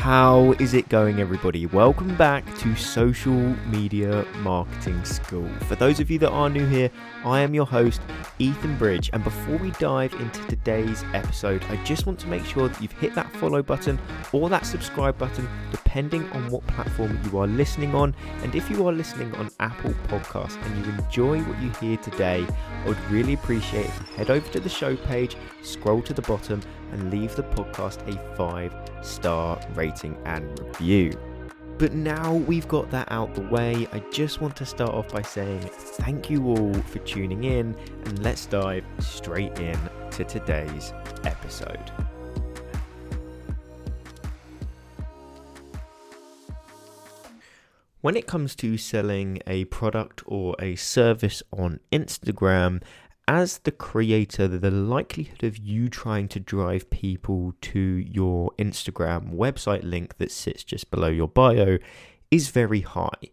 How is it going, everybody? Welcome back to Social Media Marketing School. For those of you that are new here, I am your host, Ethan Bridge. And before we dive into today's episode, I just want to make sure that you've hit that follow button or that subscribe button, depending on what platform you are listening on. And if you are listening on Apple Podcasts and you enjoy what you hear today, I would really appreciate if you head over to the show page, scroll to the bottom, and leave the podcast a five star rating and review. But now we've got that out the way, I just want to start off by saying thank you all for tuning in and let's dive straight in to today's episode. When it comes to selling a product or a service on Instagram, as the creator, the likelihood of you trying to drive people to your Instagram website link that sits just below your bio is very high.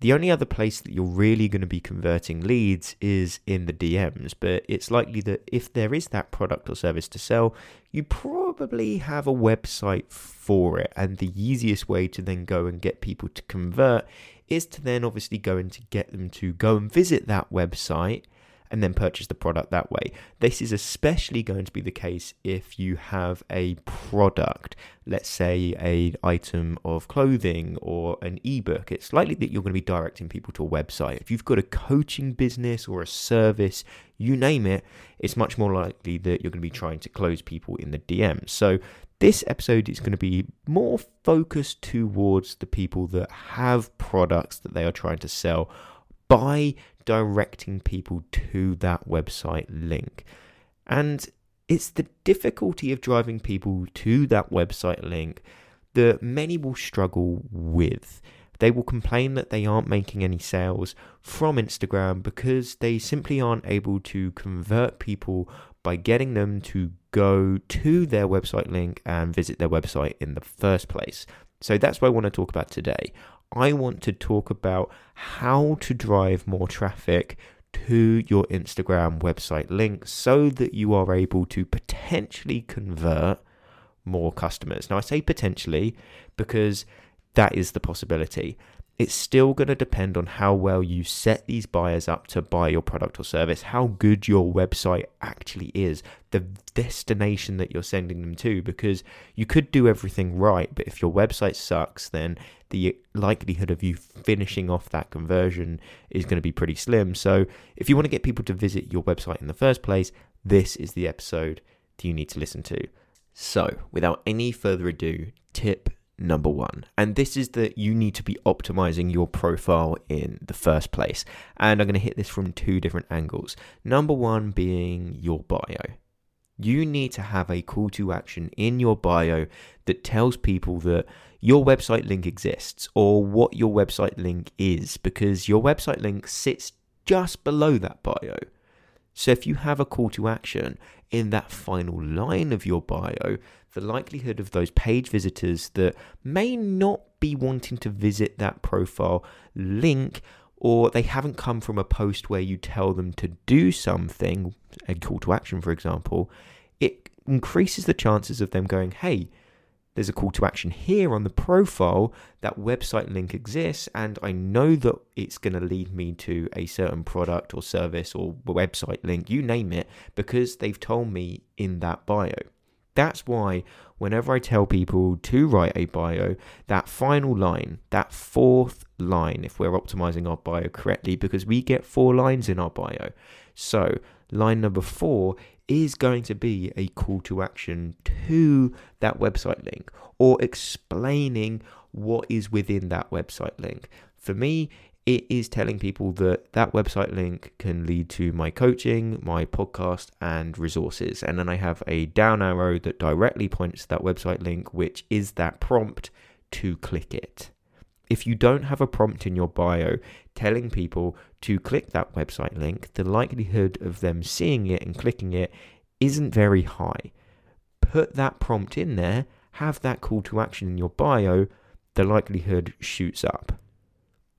The only other place that you're really going to be converting leads is in the DMs, but it's likely that if there is that product or service to sell, you probably have a website for it. And the easiest way to then go and get people to convert is to then obviously go and to get them to go and visit that website and then purchase the product that way. This is especially going to be the case if you have a product, let's say a item of clothing or an ebook. It's likely that you're going to be directing people to a website. If you've got a coaching business or a service, you name it, it's much more likely that you're going to be trying to close people in the DMs. So this episode is going to be more focused towards the people that have products that they are trying to sell by directing people to that website link. And it's the difficulty of driving people to that website link that many will struggle with. They will complain that they aren't making any sales from Instagram because they simply aren't able to convert people by getting them to go to their website link and visit their website in the first place. So that's what I want to talk about today. I want to talk about how to drive more traffic to your Instagram website link so that you are able to potentially convert more customers. Now, I say potentially because that is the possibility it's still going to depend on how well you set these buyers up to buy your product or service, how good your website actually is, the destination that you're sending them to. Because you could do everything right, but if your website sucks, then the likelihood of you finishing off that conversion is going to be pretty slim. So, if you want to get people to visit your website in the first place, this is the episode that you need to listen to. So, without any further ado, tip number one. And this is that you need to be optimizing your profile in the first place. And I'm going to hit this from two different angles. Number one being your bio. You need to have a call to action in your bio that tells people that your website link exists or what your website link is because your website link sits just below that bio. So if you have a call to action in that final line of your bio, the likelihood of those page visitors that may not be wanting to visit that profile link or they haven't come from a post where you tell them to do something, a call to action, for example, it increases the chances of them going, hey, there's a call to action here on the profile. That website link exists, and I know that it's going to lead me to a certain product or service or website link, you name it, because they've told me in that bio. That's why whenever I tell people to write a bio, that final line, that fourth line, if we're optimizing our bio correctly, because we get four lines in our bio. So, line number four is going to be a call to action to that website link or explaining what is within that website link. For me, it is telling people that that website link can lead to my coaching, my podcast, and resources. And then I have a down arrow that directly points to that website link, which is that prompt to click it. If you don't have a prompt in your bio telling people to click that website link, the likelihood of them seeing it and clicking it isn't very high. Put that prompt in there, have that call to action in your bio, the likelihood shoots up.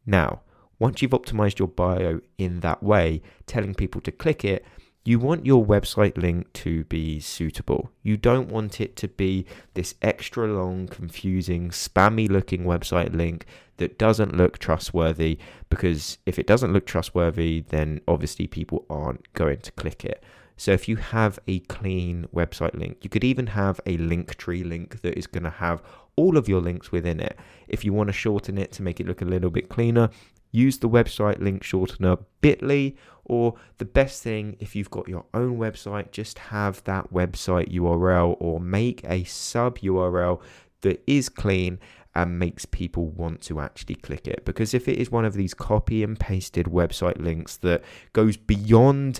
Now, once you've optimized your bio in that way, telling people to click it, You want your website link to be suitable. You don't want it to be this extra long, confusing, spammy looking website link that doesn't look trustworthy because if it doesn't look trustworthy, then obviously people aren't going to click it. So if you have a clean website link, you could even have a Linktree link that is going to have all of your links within it. If you want to shorten it to make it look a little bit cleaner, use the website link shortener bit.ly or the best thing if you've got your own website just have that website url or make a sub url that is clean and makes people want to actually click it because if it is one of these copy and pasted website links that goes beyond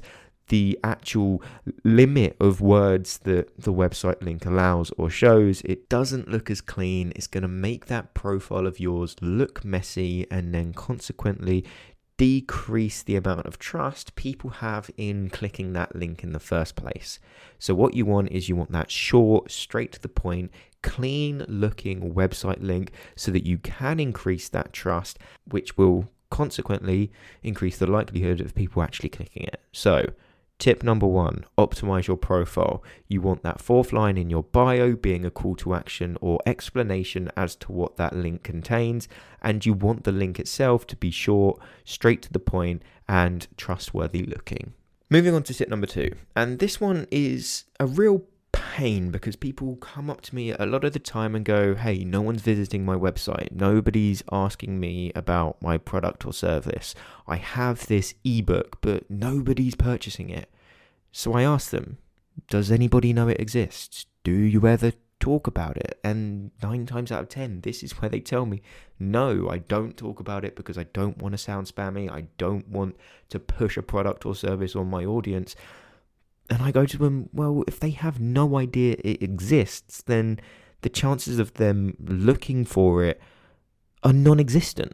the actual limit of words that the website link allows or shows, it doesn't look as clean. It's going to make that profile of yours look messy and then consequently decrease the amount of trust people have in clicking that link in the first place. So, what you want is you want that short, straight to the point, clean looking website link so that you can increase that trust, which will consequently increase the likelihood of people actually clicking it. So, Tip number one optimize your profile. You want that fourth line in your bio being a call to action or explanation as to what that link contains, and you want the link itself to be short, straight to the point, and trustworthy looking. Moving on to tip number two, and this one is a real pain because people come up to me a lot of the time and go, Hey, no one's visiting my website. Nobody's asking me about my product or service. I have this ebook, but nobody's purchasing it. So I ask them, Does anybody know it exists? Do you ever talk about it? And nine times out of ten, this is where they tell me, No, I don't talk about it because I don't want to sound spammy. I don't want to push a product or service on my audience. And I go to them, well, if they have no idea it exists, then the chances of them looking for it are non existent.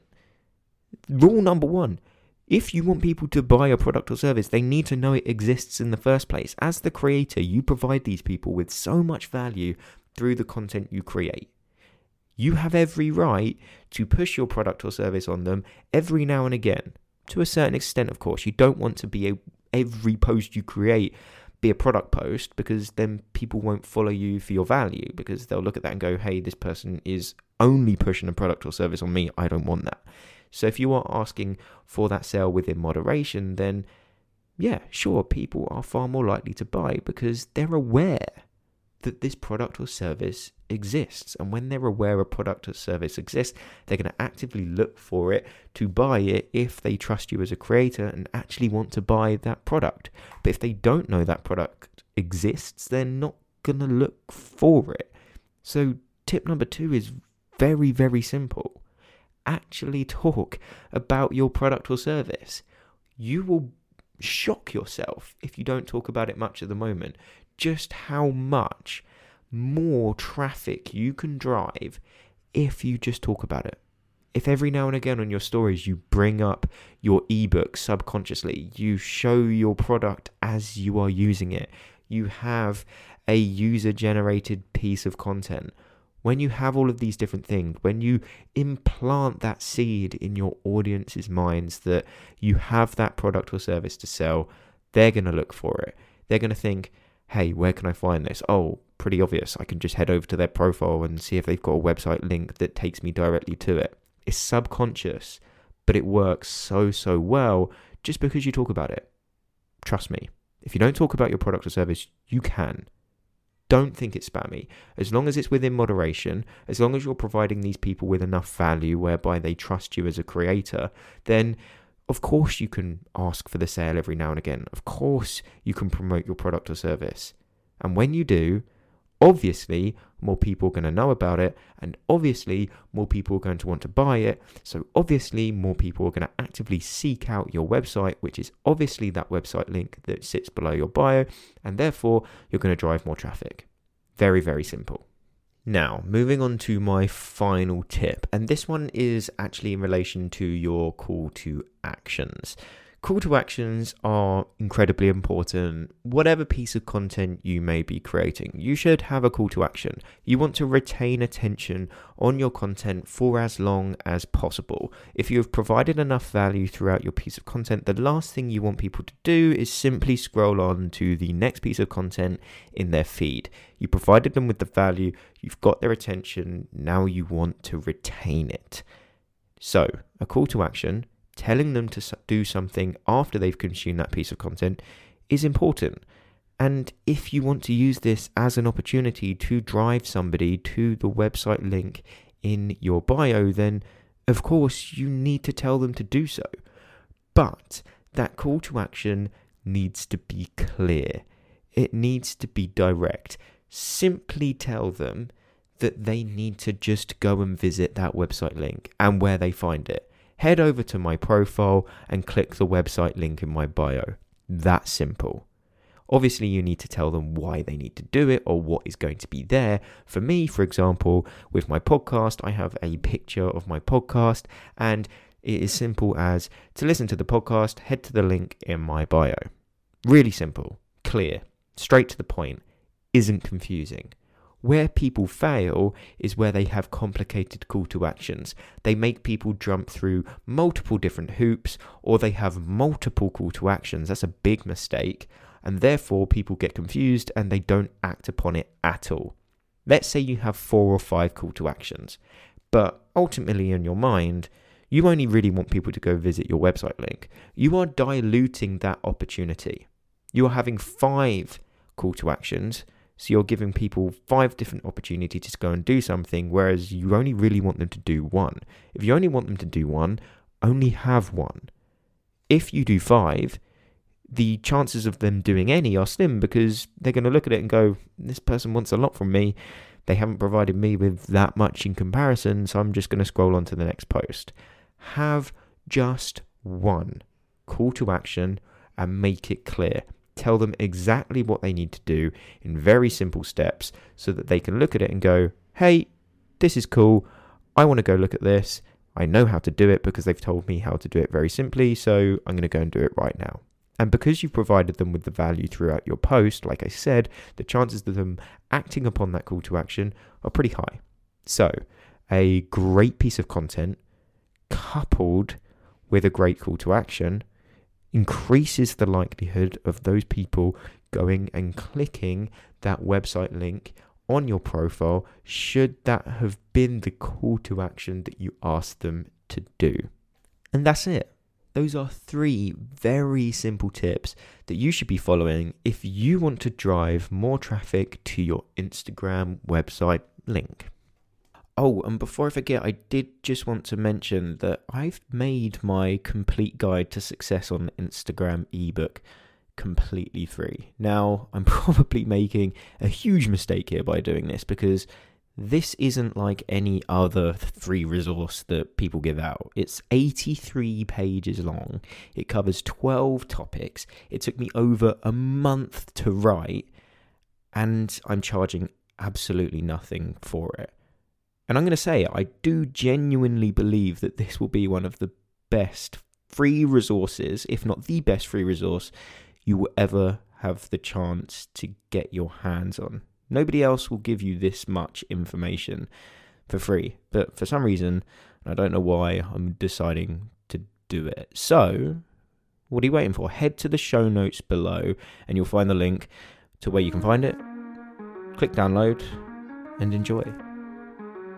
Rule number one if you want people to buy a product or service, they need to know it exists in the first place. As the creator, you provide these people with so much value through the content you create. You have every right to push your product or service on them every now and again. To a certain extent, of course. You don't want to be a, every post you create be a product post because then people won't follow you for your value because they'll look at that and go, hey, this person is only pushing a product or service on me. I don't want that. So if you are asking for that sale within moderation, then yeah, sure, people are far more likely to buy because they're aware that this product or service exists. And when they're aware a product or service exists, they're going to actively look for it to buy it if they trust you as a creator and actually want to buy that product. But if they don't know that product exists, they're not going to look for it. So, tip number two is very, very simple. Actually talk about your product or service. You will shock yourself if you don't talk about it much at the moment just how much more traffic you can drive if you just talk about it. If every now and again on your stories you bring up your ebook subconsciously, you show your product as you are using it, you have a user generated piece of content. When you have all of these different things, when you implant that seed in your audience's minds that you have that product or service to sell, they're going to look for it. They're going to think, hey, where can I find this? Oh, pretty obvious. I can just head over to their profile and see if they've got a website link that takes me directly to it. It's subconscious, but it works so, so well just because you talk about it. Trust me, if you don't talk about your product or service, you can. Don't think it's spammy. As long as it's within moderation, as long as you're providing these people with enough value whereby they trust you as a creator, then of course, you can ask for the sale every now and again. Of course, you can promote your product or service. And when you do, obviously, more people are going to know about it. And obviously, more people are going to want to buy it. So, obviously, more people are going to actively seek out your website, which is obviously that website link that sits below your bio. And therefore, you're going to drive more traffic. Very, very simple. Now, moving on to my final tip, and this one is actually in relation to your call to actions. Call to actions are incredibly important. Whatever piece of content you may be creating, you should have a call to action. You want to retain attention on your content for as long as possible. If you have provided enough value throughout your piece of content, the last thing you want people to do is simply scroll on to the next piece of content in their feed. You provided them with the value, you've got their attention, now you want to retain it. So, a call to action telling them to do something after they've consumed that piece of content is important. And if you want to use this as an opportunity to drive somebody to the website link in your bio, then of course you need to tell them to do so. But that call to action needs to be clear, it needs to be direct. Simply tell them that they need to just go and visit that website link and where they find it head over to my profile and click the website link in my bio. That simple. Obviously, you need to tell them why they need to do it or what is going to be there. For me, for example, with my podcast, I have a picture of my podcast, and it is simple as to listen to the podcast, head to the link in my bio. Really simple, clear, straight to the point, isn't confusing. Where people fail is where they have complicated call to actions. They make people jump through multiple different hoops or they have multiple call to actions. That's a big mistake. And therefore, people get confused and they don't act upon it at all. Let's say you have four or five call to actions, but ultimately in your mind, you only really want people to go visit your website link. You are diluting that opportunity. You are having five call to actions so you're giving people five different opportunities to go and do something, whereas you only really want them to do one. If you only want them to do one, only have one. If you do five, the chances of them doing any are slim because they're going to look at it and go, this person wants a lot from me. They haven't provided me with that much in comparison, so I'm just going to scroll on to the next post. Have just one call to action and make it clear tell them exactly what they need to do in very simple steps so that they can look at it and go, hey, this is cool. I want to go look at this. I know how to do it because they've told me how to do it very simply, so I'm going to go and do it right now. And because you've provided them with the value throughout your post, like I said, the chances of them acting upon that call to action are pretty high. So, a great piece of content coupled with a great call to action increases the likelihood of those people going and clicking that website link on your profile should that have been the call to action that you asked them to do. And that's it. Those are three very simple tips that you should be following if you want to drive more traffic to your Instagram website link. Oh, and before I forget, I did just want to mention that I've made my complete guide to success on Instagram ebook completely free. Now, I'm probably making a huge mistake here by doing this because this isn't like any other free resource that people give out. It's 83 pages long. It covers 12 topics. It took me over a month to write, and I'm charging absolutely nothing for it. And I'm going to say, I do genuinely believe that this will be one of the best free resources, if not the best free resource, you will ever have the chance to get your hands on. Nobody else will give you this much information for free. But for some reason, I don't know why, I'm deciding to do it. So, what are you waiting for? Head to the show notes below and you'll find the link to where you can find it. Click download and enjoy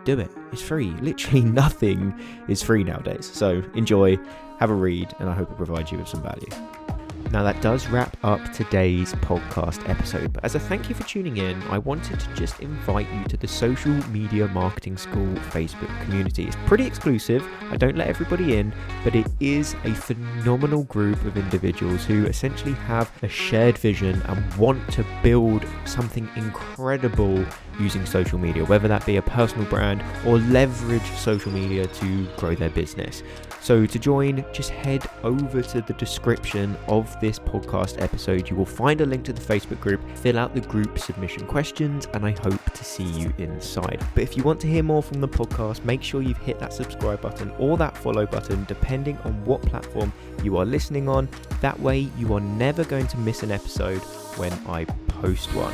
do it. It's free. Literally nothing is free nowadays. So enjoy, have a read, and I hope it provides you with some value. Now, that does wrap up today's podcast episode. But as a thank you for tuning in, I wanted to just invite you to the Social Media Marketing School Facebook community. It's pretty exclusive. I don't let everybody in, but it is a phenomenal group of individuals who essentially have a shared vision and want to build something incredible using social media, whether that be a personal brand or leverage social media to grow their business. So, to join, just head over to the description of this podcast episode. You will find a link to the Facebook group, fill out the group submission questions, and I hope to see you inside. But if you want to hear more from the podcast, make sure you've hit that subscribe button or that follow button, depending on what platform you are listening on. That way, you are never going to miss an episode when I post one.